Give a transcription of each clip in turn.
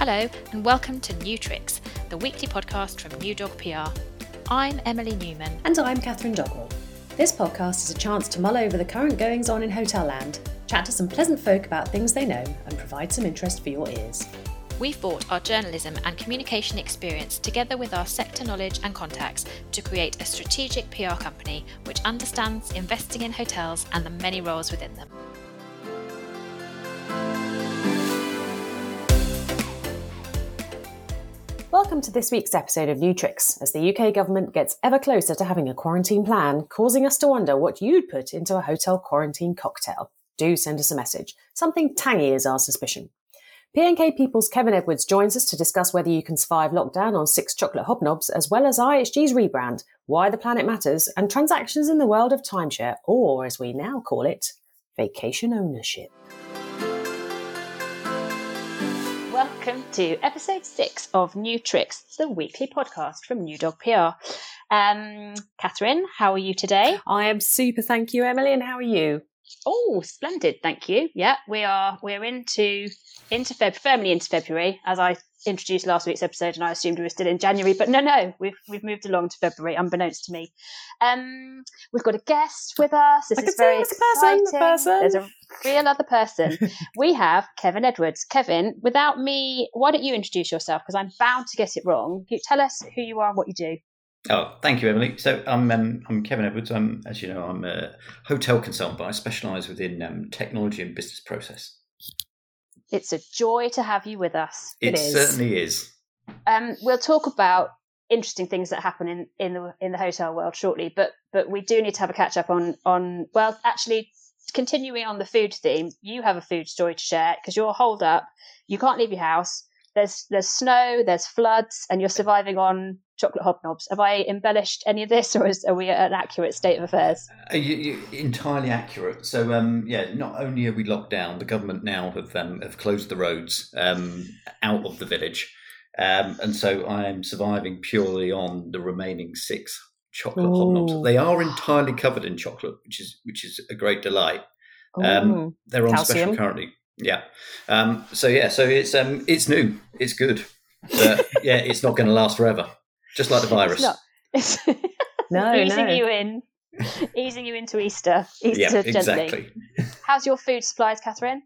Hello, and welcome to New Tricks, the weekly podcast from New Dog PR. I'm Emily Newman. And I'm Catherine Dogwell. This podcast is a chance to mull over the current goings on in hotel land, chat to some pleasant folk about things they know, and provide some interest for your ears. We've brought our journalism and communication experience together with our sector knowledge and contacts to create a strategic PR company which understands investing in hotels and the many roles within them. Welcome to this week's episode of New Tricks, as the UK government gets ever closer to having a quarantine plan, causing us to wonder what you'd put into a hotel quarantine cocktail. Do send us a message. Something tangy is our suspicion. PNK People's Kevin Edwards joins us to discuss whether you can survive lockdown on six chocolate hobnobs, as well as IHG's rebrand, why the planet matters, and transactions in the world of timeshare, or as we now call it, vacation ownership. Welcome to episode six of New Tricks, the weekly podcast from New Dog PR. Um, Catherine, how are you today? I am super, thank you, Emily, and how are you? Oh, splendid, thank you. Yeah, we are we're into into Feb firmly into February, as I introduced last week's episode, and I assumed we were still in January, but no, no, we've we've moved along to February, unbeknownst to me. Um, we've got a guest with us. This I is very see this person, exciting. the person. There's a real other person. we have Kevin Edwards. Kevin, without me, why don't you introduce yourself? Because I'm bound to get it wrong. You tell us who you are and what you do. Oh, thank you, Emily. So I'm um, I'm Kevin Edwards. I'm, as you know, I'm a hotel consultant, but I specialise within um, technology and business process. It's a joy to have you with us. It, It is. certainly is. Um, we'll talk about interesting things that happen in, in the in the hotel world shortly, but but we do need to have a catch up on on well, actually, continuing on the food theme. You have a food story to share because you're holed up. You can't leave your house. There's there's snow. There's floods, and you're surviving on chocolate hobnobs. Have I embellished any of this, or is, are we at an accurate state of affairs? Uh, you, you, entirely accurate. So um, yeah, not only are we locked down, the government now have um, have closed the roads um, out of the village, um, and so I am surviving purely on the remaining six chocolate Ooh. hobnobs. They are entirely covered in chocolate, which is which is a great delight. Um, They're on Calcium. special currently. Yeah. Um, so yeah, so it's um, it's new, it's good, but yeah, it's not going to last forever. Just like the virus. It's not. It's No, easing no. you in, easing you into Easter. Easter yeah, gently. exactly. How's your food supplies, Catherine?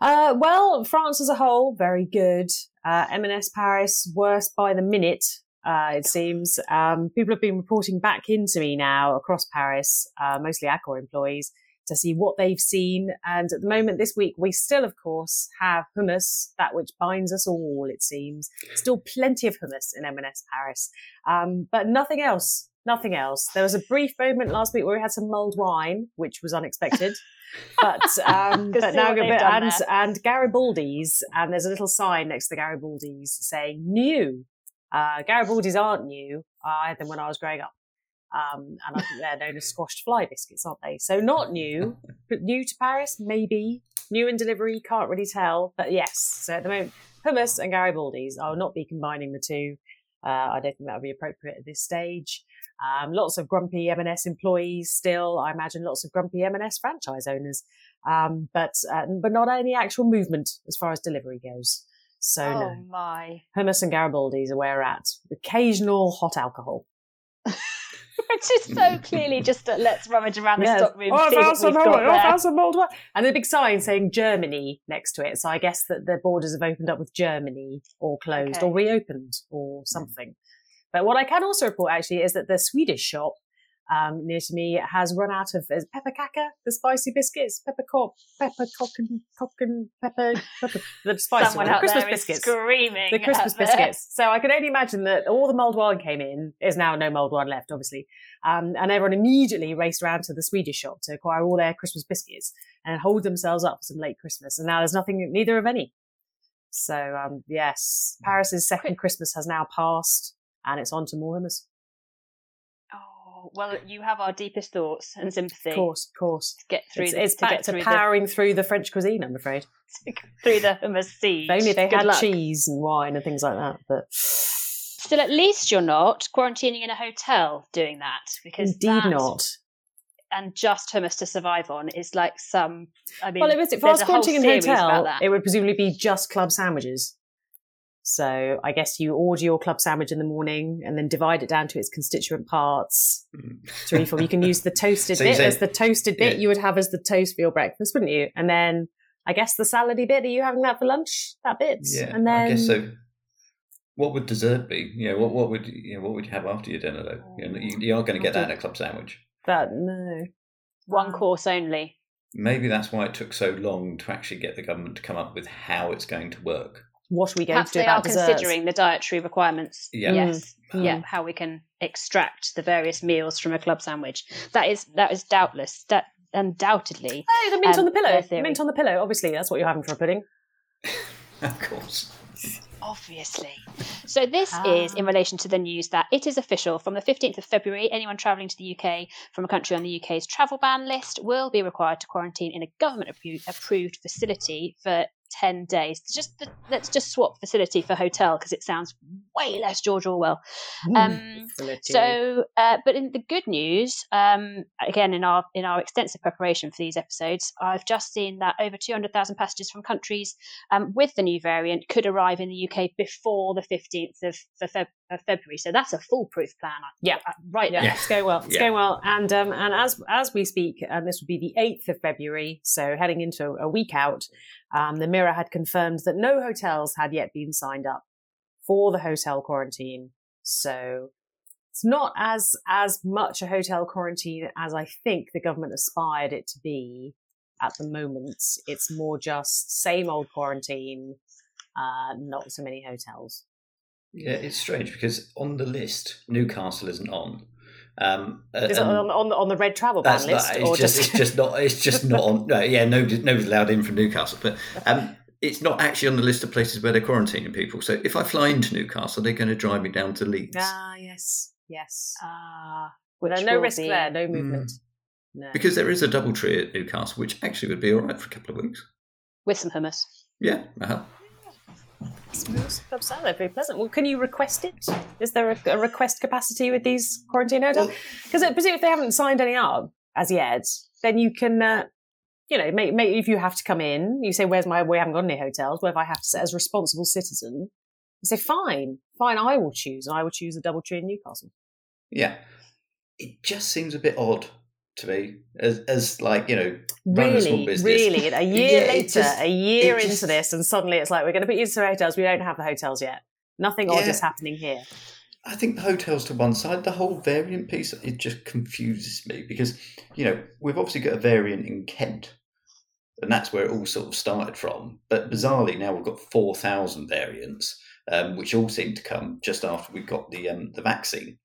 Uh, well, France as a whole, very good. Uh, M&S Paris, worse by the minute, uh, it seems. Um, people have been reporting back into me now across Paris, uh, mostly Accor employees, to see what they've seen. And at the moment, this week, we still, of course, have hummus, that which binds us all, it seems. Still plenty of hummus in M&S Paris, um, but nothing else. Nothing else. There was a brief moment last week where we had some mulled wine, which was unexpected. but um, but now what they've but, and and Garibaldi's and there's a little sign next to the Garibaldi's saying new. Uh, Garibaldi's aren't new. I had them when I was growing up. Um, and I think they're known as squashed fly biscuits, aren't they? So not new, but new to Paris, maybe. New in delivery, can't really tell. But yes, so at the moment, hummus and Garibaldi's. I will not be combining the two. Uh, I don't think that would be appropriate at this stage. Um, lots of grumpy M&S employees still. I imagine lots of grumpy M&S franchise owners. Um, but uh, but not any actual movement as far as delivery goes. So oh no, my! hummus and Garibaldi's are where we're at. Occasional hot alcohol. Which is so clearly just a, let's rummage around the stock room. Oh, see what we've got I oh, there. found some old wine. And a big sign saying Germany next to it. So I guess that the borders have opened up with Germany or closed Okay. or reopened or something. But what I can also report actually is that the Swedish shop um, near to me has run out of is pepper kaka, the spicy biscuits, pepper cock, pepper cock and cock and pepper, pepper the spicy Someone one, the Christmas biscuits screaming. the Christmas biscuits. So I can only imagine that all the mulled wine came in. There's now no mulled wine left, obviously. Um, and everyone immediately raced around to the Swedish shop to acquire all their Christmas biscuits and hold themselves up for some late Christmas. And now there's nothing, neither of any. So, um, yes, Paris's second Christmas has now passed and it's on to more hummus. Oh well, you have our deepest thoughts and sympathy. Of course, of course. To get through, It's, the, it's to back get to through powering through the French cuisine, I'm afraid. through the hummus siege. If only they Good had luck. cheese and wine and things like that. But Still, at least you're not quarantining in a hotel doing that because indeed that not. And just hummus to survive on is like some. I mean, Well, if, it's, if I was quarantining in a hotel, it would presumably be just club sandwiches. So I guess you order your club sandwich in the morning and then divide it down to its constituent parts mm. to reform. You can use the toasted So bit say- as the toasted bit Yeah. you would have as the toast for your breakfast, wouldn't you? And then I guess the salady bit, are you having that for lunch? That bit? Yeah, and then I guess so. What would dessert be? You know, what what would you know, what would you have after your dinner though? You, know, you, you are going to get that in a club sandwich. that no. One course only. Maybe that's why it took so long to actually get the government to come up with how it's going to work. What are we going Perhaps to do they are desserts? considering the dietary requirements. Yeah. Yes. Mm. Yeah, how we can extract the various meals from a club sandwich. That is that is doubtless that undoubtedly. Oh, the mint Um, on the pillow. Mint on the pillow. Obviously, that's what you're having for a pudding. Of course. Obviously. So this is in Ah. relation to the news that it is official from the 15th of February anyone travelling to the UK from a country on the UK's travel ban list will be required to quarantine in a government approved facility for 10 days. Just the, let's just swap facility for hotel because it sounds way less George Orwell. Um. So, uh, but in the good news, um, again in our in our extensive preparation for these episodes, I've just seen that over two hundred thousand passengers from countries um, with the new variant could arrive in the UK before the fifteenth of, of, Feb- of February. So that's a foolproof plan. Yeah. uh, right Yeah, there. it's going well. It's Yeah. going well, and um, and as as we speak, and this would be the eighth of February, so heading into a week out. Um, the Mirror had confirmed that no hotels had yet been signed up for the hotel quarantine. So it's not as as much a hotel quarantine as I think the government aspired it to be at the moment. It's more just same old quarantine, uh, not so many hotels. Yeah, it's strange because on the list, Newcastle isn't on. Um, uh, Is it on, on, the- on the red travel ban list, not, it's or just, just, it's just not it's just not on. No, yeah, nobody, nobody's allowed in from Newcastle, but um, it's not actually on the list of places where they're quarantining people. So if I fly into Newcastle, they're going to drive me down to Leeds. Ah, yes, yes. Ah, no, which no risk be- there, no movement. No. Because there is a DoubleTree at Newcastle, which actually would be all right for a couple of weeks. with some hummus. Yeah, uh-huh. That sounds very pleasant. Well, can you request it? Is there a, a request capacity with these quarantine hotels? Because presumably if they haven't signed any up as yet, then you can, uh, you know, make, make, if you have to come in, you say, "Where's my? We haven't got any hotels." Well, if I have to, set as responsible citizen, you say, "Fine, fine, I will choose, and I will choose a DoubleTree in Newcastle." yeah. It just seems a bit odd to me, as, as like you know, run a small Really, business. really, a year Yeah, later, just- a year into just- this, and suddenly it's like we're going to put you into hotels. We don't have the hotels yet. Nothing odd Yeah. is happening here. I think the hotels to one side, the whole variant piece, it just confuses me because, you know, we've obviously got a variant in Kent, and that's where it all sort of started from. But bizarrely, now we've got 4,000 variants, um, which all seem to come just after we got the um, the vaccine.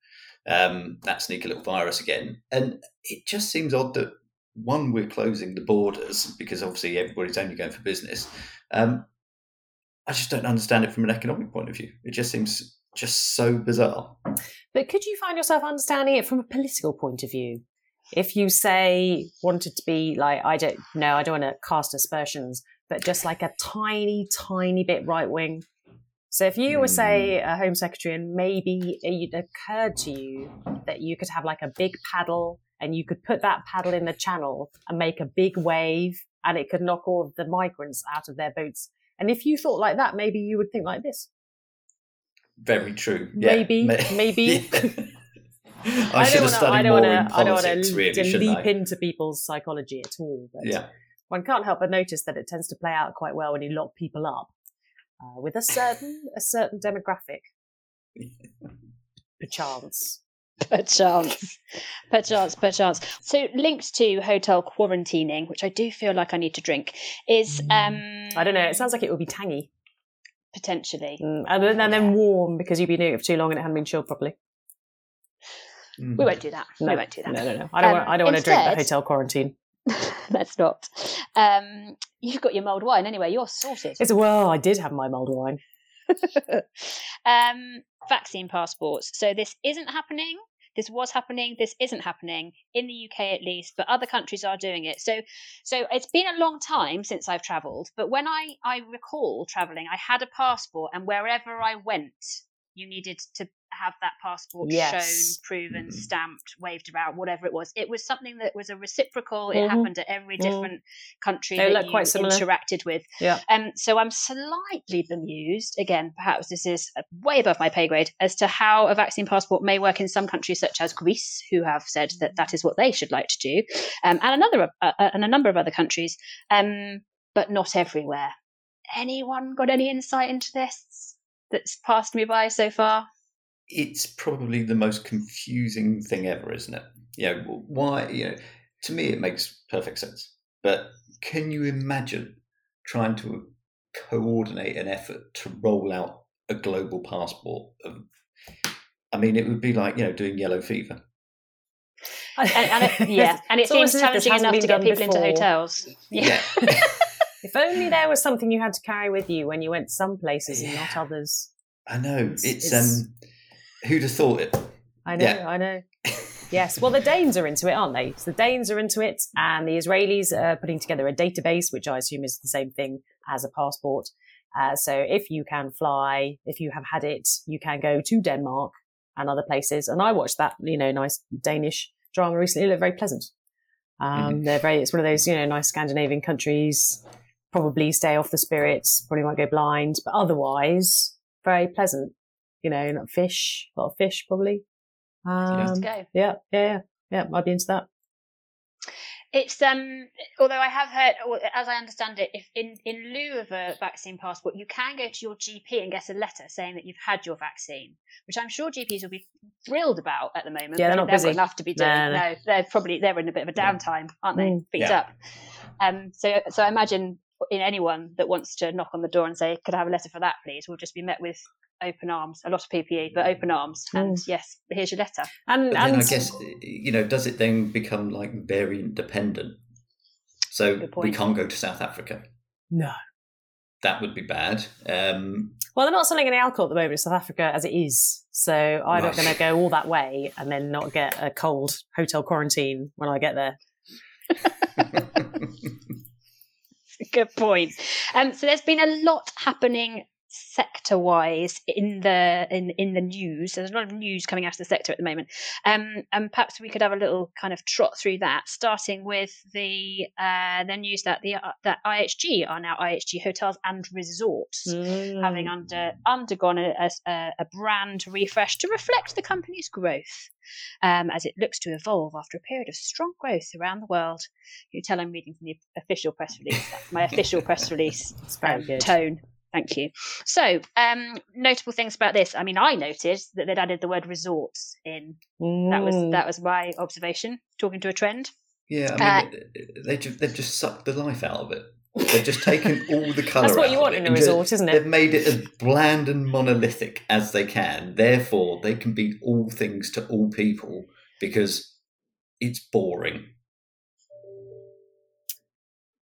Um, that sneaky little virus again. And it just seems odd that, one, we're closing the borders because obviously everybody's only going for business. Um, I just don't understand it from an economic point of view. It just seems just so bizarre. But could you find yourself understanding it from a political point of view? If you say wanted to be like, I don't know, I don't want to cast aspersions, but just like a tiny, tiny bit right wing. So if you were, say, hmm. a Home Secretary and maybe it occurred to you that you could have like a big paddle and you could put that paddle in the channel and make a big wave and it could knock all of the migrants out of their boats. And if you thought like that, maybe you would think like this. Very true. Yeah, Maybe, maybe. Yeah. I, should don't have studied I don't more wanna, in I don't want politics, to leap I? into people's psychology at all. But Yeah. one can't help but notice that it tends to play out quite well when you lock people up uh, with a certain a certain demographic. Perchance. Perchance, perchance, perchance. So, linked to hotel quarantining, which I do feel like I need to drink, is um, Mm. I don't know. It sounds like it would be tangy, potentially. mm, and then, and then warm because you've been doing it for too long and it hadn't been chilled properly. Mm. We won't do that. No, we won't do that. No, no, no. I don't. Um, want, I don't want to drink the hotel quarantine. Let's not. Um, you've got your mulled wine anyway. You're sorted. It's well. I did have my mulled wine. um, vaccine passports. So this isn't happening. This was happening. This isn't happening in the UK at least, but other countries are doing it. So, so it's been a long time since I've travelled. But when I I recall travelling, I had a passport, and wherever I went, you needed to have that passport Yes. shown, proven, Mhm. stamped, waved around, whatever it was. It was something that was a reciprocal. It Mhm. happened at every Mm. different country They that you interacted with. Yeah. Um, so I'm slightly bemused. Again, perhaps this is uh, way above my pay grade as to how a vaccine passport may work in some countries, such as Greece, who have said that that is what they should like to do, um, and another uh, uh, and a number of other countries, um, but not everywhere. Anyone got any insight into this that's passed me by so far? It's probably the most confusing thing ever, isn't it? You know, why, you know, to me it makes perfect sense. But can you imagine trying to coordinate an effort to roll out a global passport? Of, I mean, it would be like, you know, doing yellow fever. And, and it, yeah, and it It's almost seems as if this challenging enough to get done people into hotels. Yeah. If only there was something you had to carry with you when you went some places and not others. I know. It's- It's, it's- um who'd have thought it? I know, Yeah. I know. Yes, well, the Danes are into it, aren't they? So the Danes are into it, and the Israelis are putting together a database, which I assume is the same thing as a passport. Uh, so if you can fly, if you have had it, you can go to Denmark and other places. And I watched that, you know, nice Danish drama recently. It looked very pleasant. Um, They're very. It's one of those, you know, nice Scandinavian countries. Probably stay off the spirits. Probably won't go blind, but otherwise very pleasant. You know, not fish, a lot of fish probably. Let's Um, go. yeah, yeah, yeah, yeah. I'd be into that. It's um although I have heard as I understand it, if in, in lieu of a vaccine passport, you can go to your GP and get a letter saying that you've had your vaccine, which I'm sure GPs will be thrilled about at the moment. Yeah, they're not they've busy. enough to be doing. No, No, no. they're probably they're in a bit of a downtime, aren't they? Mm. Feet Yeah. up. Um so so I imagine in anyone that wants to knock on the door and say, Could I have a letter for that, please? will just be met with open arms, a lot of PPE, but open arms. And yes, here's your letter. And But then and I guess you know, does it then become like variant dependent? So we can't go to South Africa. no. That would be bad. Um, Well, they're not selling any alcohol at the moment in South Africa as it is, so I'm not going to go all that way and then not get a cold hotel quarantine when I get there. Good point. Um, so there's been a lot happening sector-wise in the in in the news. There's a lot of news coming out of the sector at the moment, um, and perhaps we could have a little kind of trot through that, starting with the uh, the news that the uh, that IHG are now IHG Hotels and Resorts. Having Mm. under undergone a, a, a brand refresh to reflect the company's growth, um, as it looks to evolve after a period of strong growth around the world. You tell I'm reading from the official press release. That's my official press release it's very um, good. tone. Thank you. So, um, notable things about this. I mean, I noticed that they'd added the word resorts in. That was Mm. that was my observation. Talking to a trend. yeah, Uh, I mean, they just, they've just sucked the life out of it. They've just taken all the colour. That's what out you want in a and just- resort, isn't it? They've made it as bland and monolithic as they can. Therefore, they can be all things to all people because it's boring.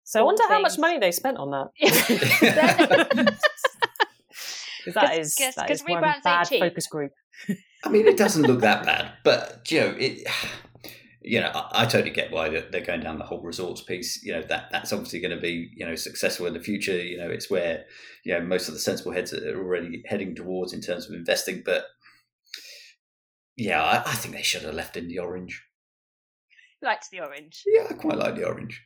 So I all wonder how much money they spent on that. Because 'Cause that is 'cause- that 'cause is one rebrands ain't bad cheap. focus group. I mean, it doesn't look that bad, but you know, it. You know, I, I totally get why they're they're going down the whole resorts piece. You know, that that's obviously going to be you know successful in the future. You know, it's where you know most of the sensible heads are already heading towards in terms of investing. But yeah, I, I think they should have left in the orange. liked the orange. Yeah, I quite like the orange.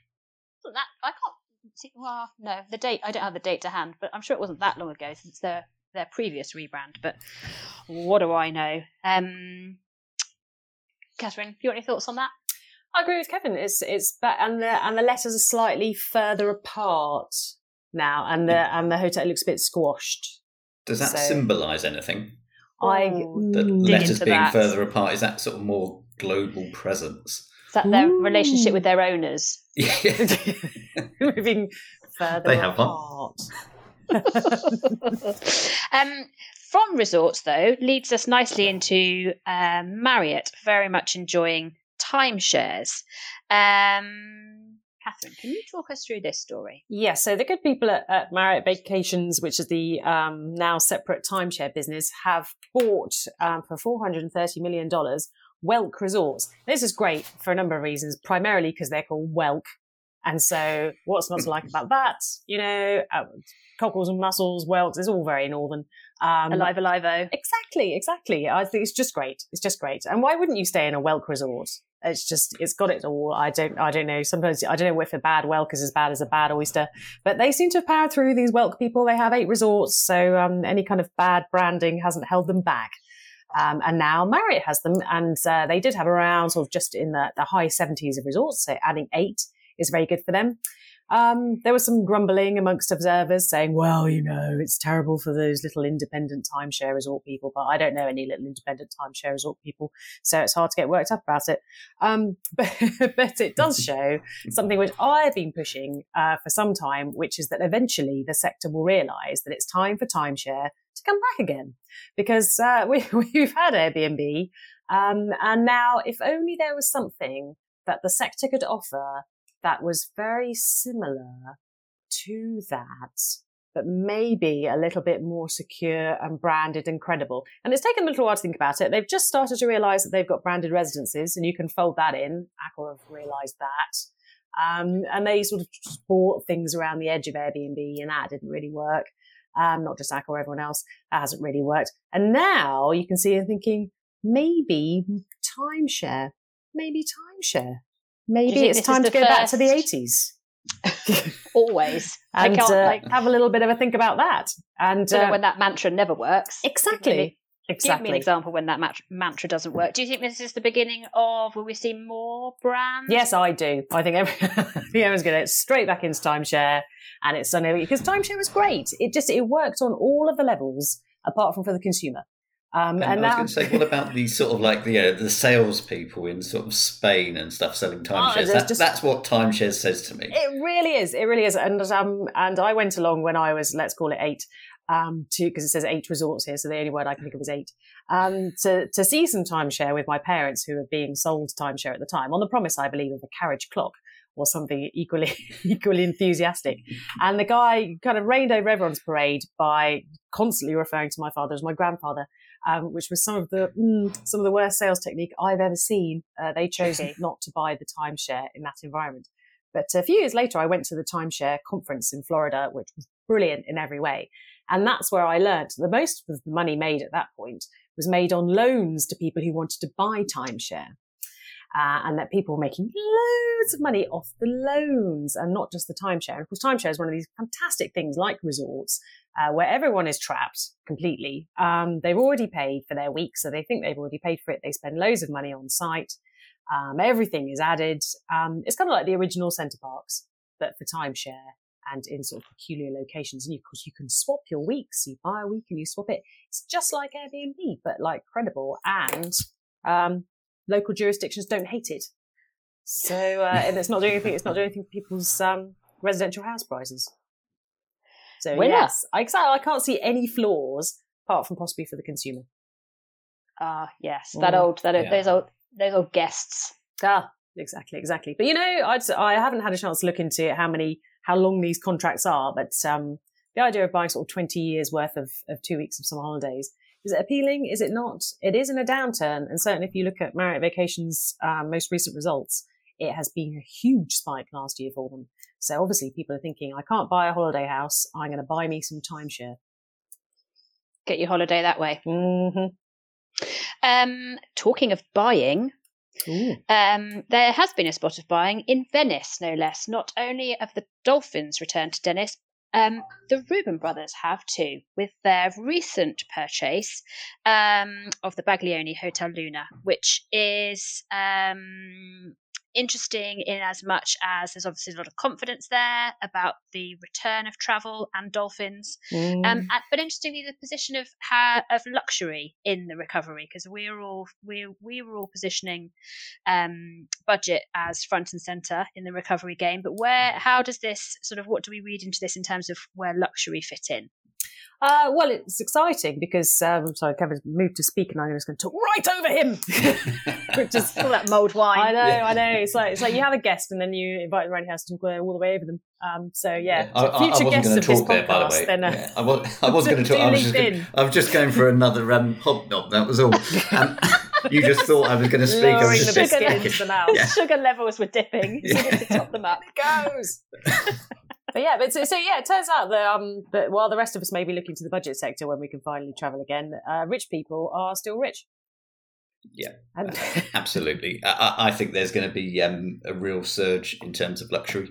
Wasn't that I can't see. Well, no, the date. I don't have the date to hand, but I'm sure it wasn't that long ago since their their previous rebrand. But what do I know? Um, Catherine, you got any thoughts on that? I agree with Kevin. It's it's but and the and the letters are slightly further apart now, and the and the hotel looks a bit squashed. Does that So- symbolise anything? I The letters being that. further apart is that sort of more global presence? Is that their Ooh. relationship with their owners? Yeah. moving further They have one. apart. um, from resorts, though, leads us nicely into um, Marriott, very much enjoying timeshares. Um, Catherine, can you talk us through this story? Yeah, so the good people at, at Marriott Vacations, which is the um, now separate timeshare business, have bought um, for $430 million Welk Resorts. This is great for a number of reasons, primarily because they're called Welk, And so, what's not to like about that? You know, uh, cockles and mussels, whelks, it's all very northern. Um, alive, alive, oh. Exactly, exactly. I think it's just great. It's just great. And why wouldn't you stay in a Welk resort? It's just, it's got it all. I don't, I don't know. Sometimes I don't know if a bad Welk is as bad as a bad oyster, but they seem to have powered through these Welk people. They have eight resorts. So, um, any kind of bad branding hasn't held them back. Um, and now Marriott has them, and uh, they did have around sort of just in the, the high 70s of resorts. So adding eight is very good for them. Um, there was some grumbling amongst observers saying, well, you know, it's terrible for those little independent timeshare resort people, but I don't know any little independent timeshare resort people, so it's hard to get worked up about it. Um, but, but, it does show something which I've been pushing uh, for some time, which is that eventually the sector will realize that it's time for timeshare to come back again. Because uh, we, we've had Airbnb, um, and now if only there was something that the sector could offer that was very similar to that, but maybe a little bit more secure and branded and credible. And it's taken a little while to think about it. They've just started to realize that they've got branded residences and you can fold that in. Accor have realized that. Um, and they sort of bought things around the edge of Airbnb and that didn't really work. Um, not just Accor, everyone else. That hasn't really worked. And now you can see them thinking, maybe timeshare, maybe timeshare maybe it's time to go first? back to the 80s. Always. and uh, like, have a little bit of a think about that. And uh, when that mantra never works. Exactly. Exactly. Give me an example when that mantra doesn't work. Do you think this is the beginning of will we see more brands? Yes, I do. I think, every, I think everyone's going to straight back into timeshare, and it's suddenly because timeshare was great. It just it worked on all of the levels apart from for the consumer. Um, and, and I was going to say, what about the sort of like the uh, the salespeople in sort of Spain and stuff selling timeshares? Oh, that, just, that's what timeshares says to me. It really is. It really is. And um, and I went along when I was let's call it eight, um, to because it says eight resorts here, so the only word I can think of is eight. Um, to to see some timeshare with my parents who were being sold timeshare at the time on the promise, I believe, of a carriage clock or something equally equally enthusiastic. And the guy kind of rained over everyone's parade by constantly referring to my father as my grandfather um, which was some of the mm, some of the worst sales technique I've ever seen. Uh, they chose not to buy the timeshare in that environment. But a few years later, I went to the timeshare conference in Florida, which was brilliant in every way. And that's where I learned the most of the money made at that point was made on loans to people who wanted to buy timeshare. Uh, and that people were making loads of money off the loans and not just the timeshare. And of course, timeshare is one of these fantastic things like resorts uh, where everyone is trapped completely. Um, they've already paid for their week, so they think they've already paid for it. They spend loads of money on site. Um, everything is added. Um, it's kind of like the original Center Parcs, but for timeshare and in sort of peculiar locations. And of course, you can swap your weeks. You buy a week and you swap it. It's just like Airbnb, but like credible and um, local jurisdictions don't hate it. So, uh, and it's not doing anything. It's not doing anything for people's um, residential house prices. So Winner. yes, I, I can't see any flaws apart from possibly for the consumer. Ah, uh, yes, that mm. old, that yeah. those old, those old guests. Ah, exactly, exactly. But you know, I'd, I haven't had a chance to look into how many, how long these contracts are. But um, the idea of buying sort of twenty years worth of, of two weeks of summer holidays is it appealing? Is it not? It is in a downturn, and certainly if you look at Marriott Vacations' um, most recent results, it has been a huge spike last year for them. So obviously people are thinking, I can't buy a holiday house. I'm going to buy me some timeshare. Get your holiday that way. Mm-hmm. Um, talking of buying, um, there has been a spot of buying in Venice, no less. Not only have the Dolphins returned to Venice, um, the Reuben brothers have too, with their recent purchase um, of the Baglioni Hotel Luna, which is um, interesting in as much as there's obviously a lot of confidence there about the return of travel and dolphins, um, mm. um, and, but interestingly the position of of luxury in the recovery because we're all we we were all positioning um, budget as front and center in the recovery game, but where how does this sort of what do we read into this in terms of where luxury fit in? Uh, well, it's exciting because um, sorry, Kevin's moved to speak, and I'm just going to talk right over him. just all that mulled wine. I know, yeah. I know. It's like it's like you have a guest, and then you invite them around your house to talk all the way over them. Um, so yeah, yeah. So future I, guests of this there, podcast. The then uh, yeah. I was, I was going to talk. I was, just going, I was just going for another um, hobnob. That was all. Um, you just thought I was going to speak. I was Lowering just the sugar biscuit into the mouth. Sugar levels were dipping. So Yeah. to top them up. it goes. But yeah, but so, so yeah, it turns out that um that while the rest of us may be looking to the budget sector when we can finally travel again, uh, rich people are still rich. Yeah. And Absolutely. I, I think there's going to be um, a real surge in terms of luxury.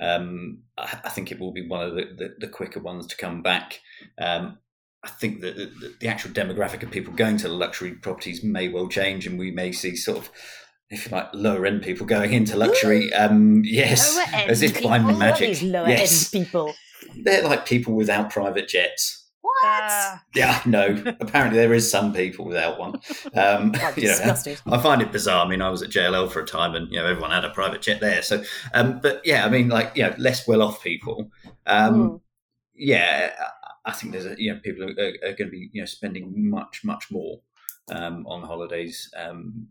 Um, I, I think it will be one of the, the, the quicker ones to come back. Um, I think that the, the actual demographic of people going to luxury properties may well change, and we may see sort of, if you like, lower end people going into luxury. Um, yes, Lower end as if by people? magic. These lower yes, end people. they're like people without private jets. What? Ah, Yeah, no. apparently, there is some people without one. Um, I'd you know, disgusted. I find it bizarre. I mean, I was at JLL for a time, and you know, everyone had a private jet there. So, um, but yeah, I mean, like, you know, less well-off people. Um, Mm. Yeah, I I think there's a you know people are, are going to be you know spending much much more um, on holidays, um,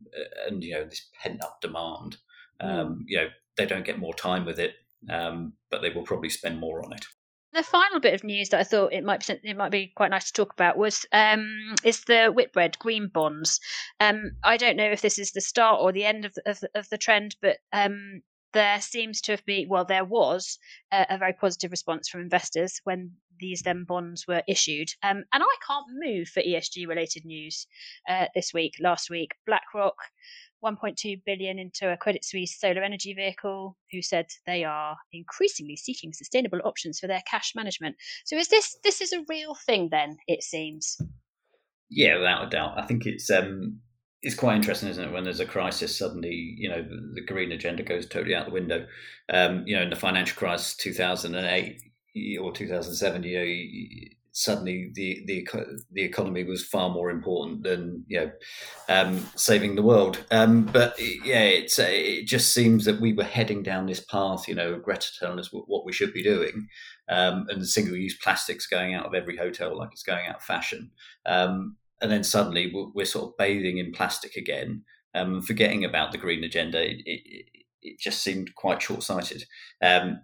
and you know this pent-up demand. Um, You know, they don't get more time with it, um, but they will probably spend more on it. The final bit of news that I thought it might it might be quite nice to talk about was um, is the Whitbread green bonds. Um, I don't know if this is the start or the end of the, of, the- of the trend, but um, there seems to have been well, there was a, a very positive response from investors when these then bonds were issued. Um, and I can't move for ESG related news uh, this week. Last week, BlackRock 1.2 billion into a Credit Suisse solar energy vehicle, who said they are increasingly seeking sustainable options for their cash management. So is this this is a real thing then? It seems. Yeah, without a doubt. I think it's um it's quite interesting, isn't it? When there's a crisis, suddenly you know the, the green agenda goes totally out the window. Um, you know, in the financial crisis, two thousand and eight or two thousand seven, you know, suddenly the the the economy was far more important than you know um, saving the world. Um, but yeah, it's uh, it just seems that we were heading down this path. You know, Greta telling us what, we should be doing, um, and single use plastics going out of every hotel like it's going out of fashion. Um, and then suddenly we're, sort of bathing in plastic again, um, forgetting about the green agenda. It, it, it just seemed quite short sighted. Um,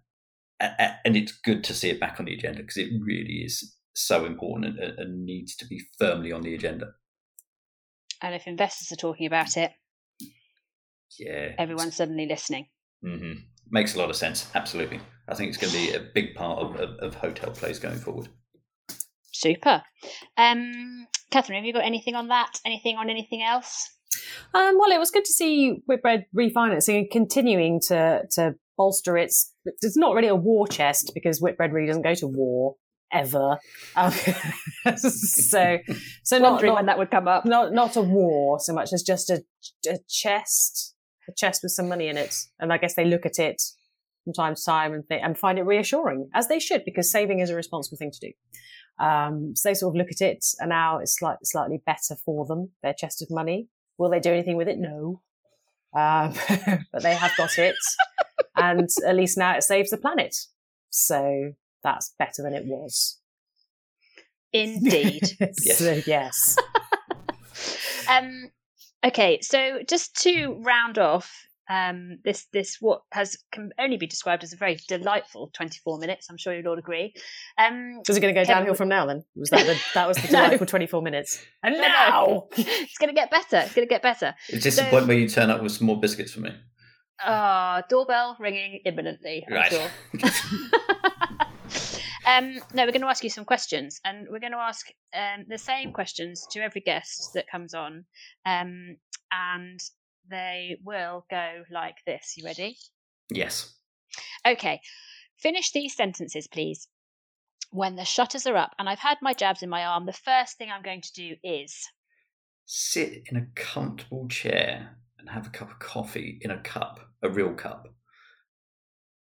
and it's good to see it back on the agenda because it really is so important and, and needs to be firmly on the agenda. And if investors are talking about it, Yeah. everyone's suddenly listening. hmm Makes a lot of sense. Absolutely. I think it's going to be a big part of, of, of hotel plays going forward. Super. Um, Catherine, have you got anything on that? Anything on anything else? Um, well, it was good to see Whitbread refinancing and continuing to to bolster its. It's not really a war chest because Whitbread really doesn't go to war ever. Um, so, so not, not, when that would come up. not not a war so much as just a, a chest, a chest with some money in it. And I guess they look at it from time to time and, th- and find it reassuring, as they should, because saving is a responsible thing to do. Um, so they sort of look at it, and now it's slightly slightly better for them. Their chest of money. Will they do anything with it? No. Um, but they have got it, and at least now it saves the planet. So that's better than it was. Indeed. Yes. So, yes. um, okay, so just to round off um, this this what has can only be described as a very delightful 24 minutes. I'm sure you'll all agree. Um, Was it going to go Kevin downhill would- from now? Then was that the, that was the No. delightful twenty four minutes? And now, it's going to get better. It's going to get better. It's just So- the point where you turn up with some more biscuits for me. Ah, doorbell ringing imminently. I'm Right. sure. um, no, we're going to ask you some questions, and we're going to ask um, the same questions to every guest that comes on, um, and they will go like this. You ready? yes. Okay. Finish these sentences, please. When the shutters are up and I've had my jabs in my arm, the first thing I'm going to do is. Sit in a comfortable chair and have a cup of coffee in a cup, a real cup.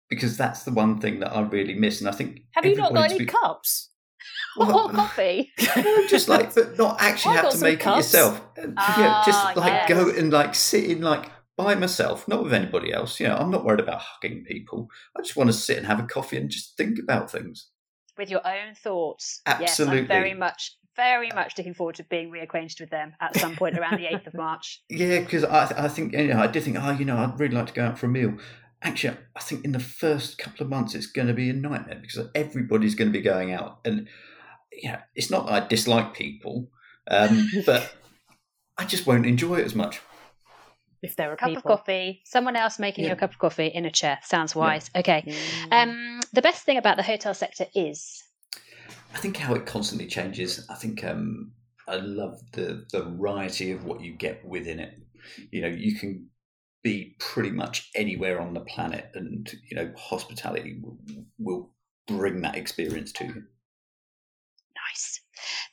Because that's the one thing that I really miss. And I think. have you not got any be- cups? Or Well, coffee. No, just like, but not actually I've to make cups. it yourself. Yeah, Ah, just like yes. go and like sit in like by myself, not with anybody else. You know, I'm not worried about hugging people. I just want to sit and have a coffee and just think about things. with your own thoughts. Yes, Absolutely. I'm very much, very much looking forward to being reacquainted with them at some point around the 8th of March. Yeah, because I, I think you know, I did think, oh, you know, I'd really like to go out for a meal. Actually, I think in the first couple of months it's going to be a nightmare because everybody's going to be going out, and yeah, it's not that I dislike people, um, but I just won't enjoy it as much. If there are a cup people. of coffee, someone else making you a cup of coffee in a chair. Sounds wise. Okay. Mm. Um, the best thing about the hotel sector is I think how it constantly changes. I think um, I love the the variety of what you get within it. You know, you can be pretty much anywhere on the planet, and you know, hospitality will, will bring that experience to you. nice.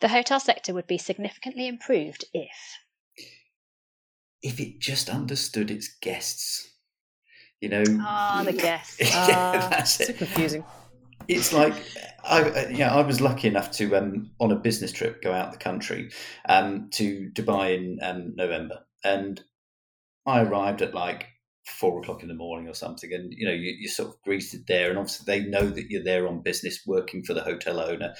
The hotel sector would be significantly improved if. If it just understood its guests, you know. Ah, the guests. yeah, Ah, that's so it. confusing. it's like I uh, yeah I was lucky enough to um on a business trip go out the country um to Dubai in um, November and I arrived at like four o'clock in the morning or something and you know you, you're sort of greeted there and obviously they know that you're there on business working for the hotel owner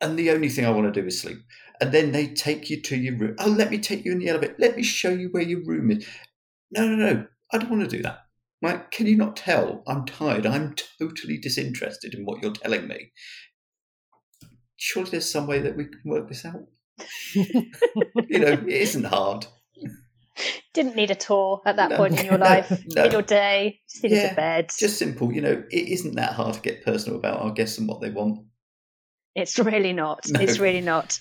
and the only thing I want to do is sleep and then they take you to your room oh let me take you in the elevator let me show you where your room is no no no I don't want to do that like, can you not tell? I'm tired. I'm totally disinterested in what you're telling me. Surely there's some way that we can work this out. you know, it isn't hard. Didn't need a tour at that No, point in your life, no. in your day. Just needed Yeah, to bed. Just simple. You know, it isn't that hard to get personal about our guests and what they want. It's really not. No. It's really not.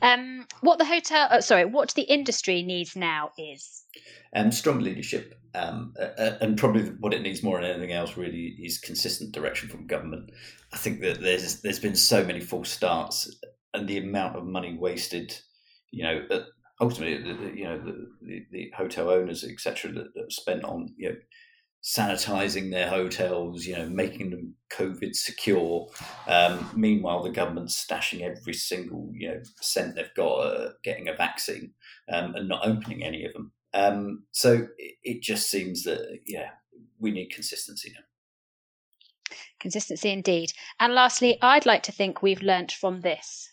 Um, what the hotel, uh, sorry, what the industry needs now is Um, strong leadership, um, uh, and probably what it needs more than anything else really is consistent direction from government. I think that there's there's been so many false starts, and the amount of money wasted, you know, uh, ultimately, the, the- you know, the, the, the hotel owners, etc., that, that spent on you know sanitizing their hotels, you know, making them COVID secure. Um, meanwhile, the government's stashing every single you know cent they've got, uh, getting a vaccine, um, and not opening any of them. Um, so it, it just seems that yeah, we need consistency now. consistency indeed. And lastly, I'd like to think we've learnt from this.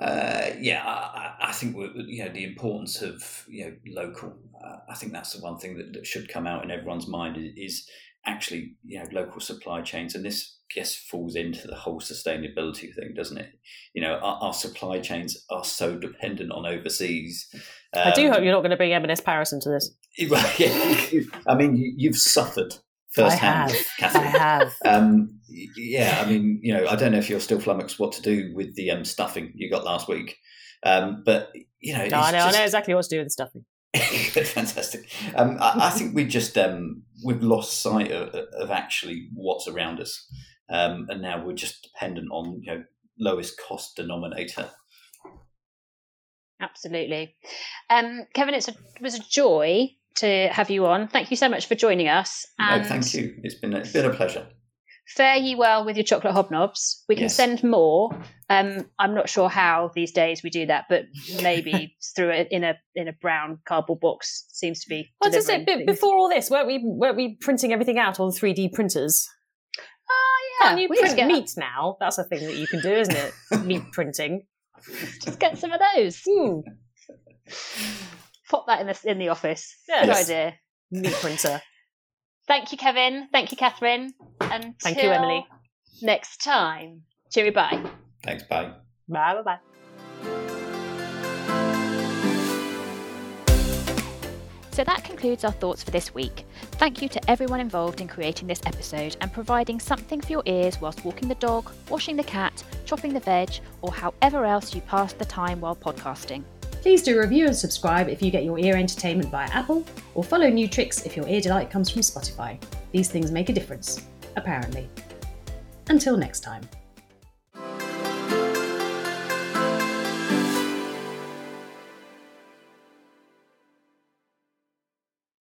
Uh, yeah, I, I- think you know the importance of you know local. Uh, I think that's the one thing that, that should come out in everyone's mind is, is actually you know local supply chains, and this guess falls into the whole sustainability thing, doesn't it? You know, our, our supply chains are so dependent on overseas. I do Um, hope you're not going to bring M&S Paris into this. Yeah, I mean, you, you've suffered firsthand, I have. Catherine. I have. Um, yeah, I mean, you know, I don't know if you're still flummoxed what to do with the um, stuffing you got last week, um, but you know, No, I know. I know exactly what to do with the stuffing. fantastic. Um, I, I think we just um, we've lost sight of, of actually what's around us, um, and now we're just dependent on you know lowest cost denominator. Absolutely. Um, Kevin, it's a, it was a joy to have you on. Thank you so much for joining us. And no, thank you. It's been a, it's been a pleasure. Fare ye well with your chocolate hobnobs. We can Yes. send more. Um, I'm not sure how these days we do that, but maybe through it in a in a brown cardboard box seems to be. Well, just it, things. before all this, weren't we weren't we printing everything out on 3D printers? Oh yeah, Can't you we need to print get, meat now? That's a thing that you can do, isn't it? meat printing. Just get some of those. Hmm. Pop that in the in the office. Yeah. Good idea. Meat printer. Thank you, Kevin. Thank you, Catherine. And Thank you, Emily. Next time. Cheery bye. Thanks. Bye. Bye bye bye. So that concludes our thoughts for this week. Thank you to everyone involved in creating this episode and providing something for your ears whilst walking the dog, washing the cat, chopping the veg, or however else you pass the time while podcasting. Please do review and subscribe if you get your ear entertainment via Apple, or follow New Tricks if your ear delight comes from Spotify. These things make a difference, apparently. Until next time.